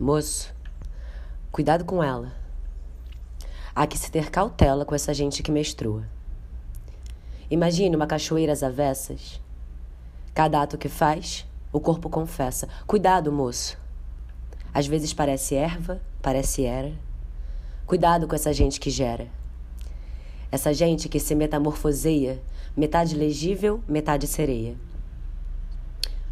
Moço, cuidado com ela. Há que se ter cautela com essa gente que menstrua. Imagine uma cachoeira às avessas. Cada ato que faz, o corpo confessa. Cuidado, moço. Às vezes parece erva, parece era. Cuidado com essa gente que gera. Essa gente que se metamorfoseia, metade legível, metade sereia.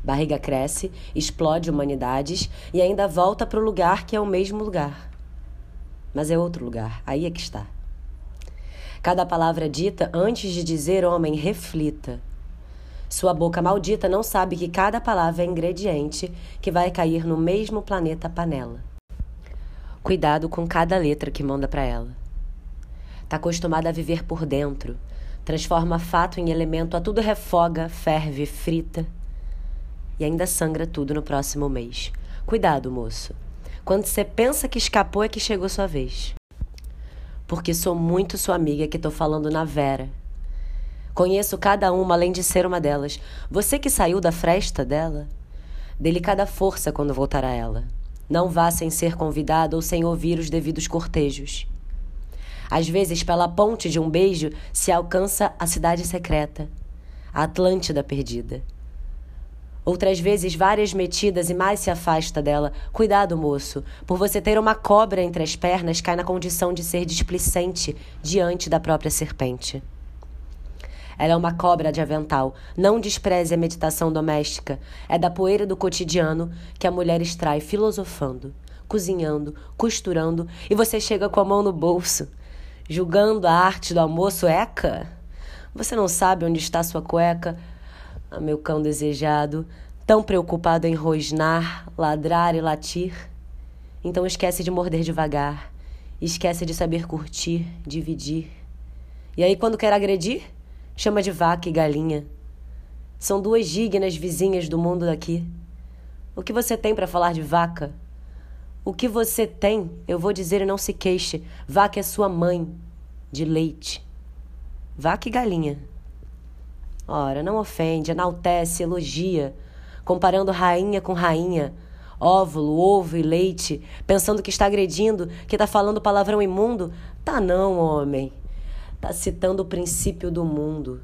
Barriga cresce, explode humanidades e ainda volta para o lugar que é o mesmo lugar. Mas é outro lugar, aí é que está. Cada palavra dita, antes de dizer homem, reflita. Sua boca maldita não sabe que cada palavra é ingrediente que vai cair no mesmo planeta panela. Cuidado com cada letra que manda para ela. Tá acostumada a viver por dentro, transforma fato em elemento, a tudo refoga, ferve, frita e ainda sangra tudo no próximo mês. Cuidado, moço. Quando você pensa que escapou é que chegou sua vez porque sou muito sua amiga que tô falando na Vera. Conheço cada uma além de ser uma delas. Você que saiu da fresta dela? Delicada força quando voltar a ela. Não vá sem ser convidado ou sem ouvir os devidos cortejos. Às vezes, pela ponte de um beijo, se alcança a cidade secreta, a Atlântida perdida. Outras vezes, várias metidas e mais se afasta dela. Cuidado, moço. Por você ter uma cobra entre as pernas, cai na condição de ser displicente diante da própria serpente. Ela é uma cobra de avental. Não despreze a meditação doméstica. É da poeira do cotidiano que a mulher extrai filosofando, cozinhando, costurando, e você chega com a mão no bolso, julgando a arte do almoço eca. Você não sabe onde está sua cueca, a meu cão desejado, tão preocupado em rosnar, ladrar e latir. Então esquece de morder devagar, esquece de saber curtir, dividir. E aí, quando quer agredir, chama de vaca e galinha. São duas dignas vizinhas do mundo daqui. O que você tem para falar de vaca? O que você tem, eu vou dizer e não se queixe. Vaca é sua mãe, de leite. Vaca e galinha. Ora, não ofende, enaltece, elogia, comparando rainha com rainha, óvulo, ovo e leite, pensando que está agredindo, que está falando palavrão imundo. Tá não, homem. Tá citando o princípio do mundo.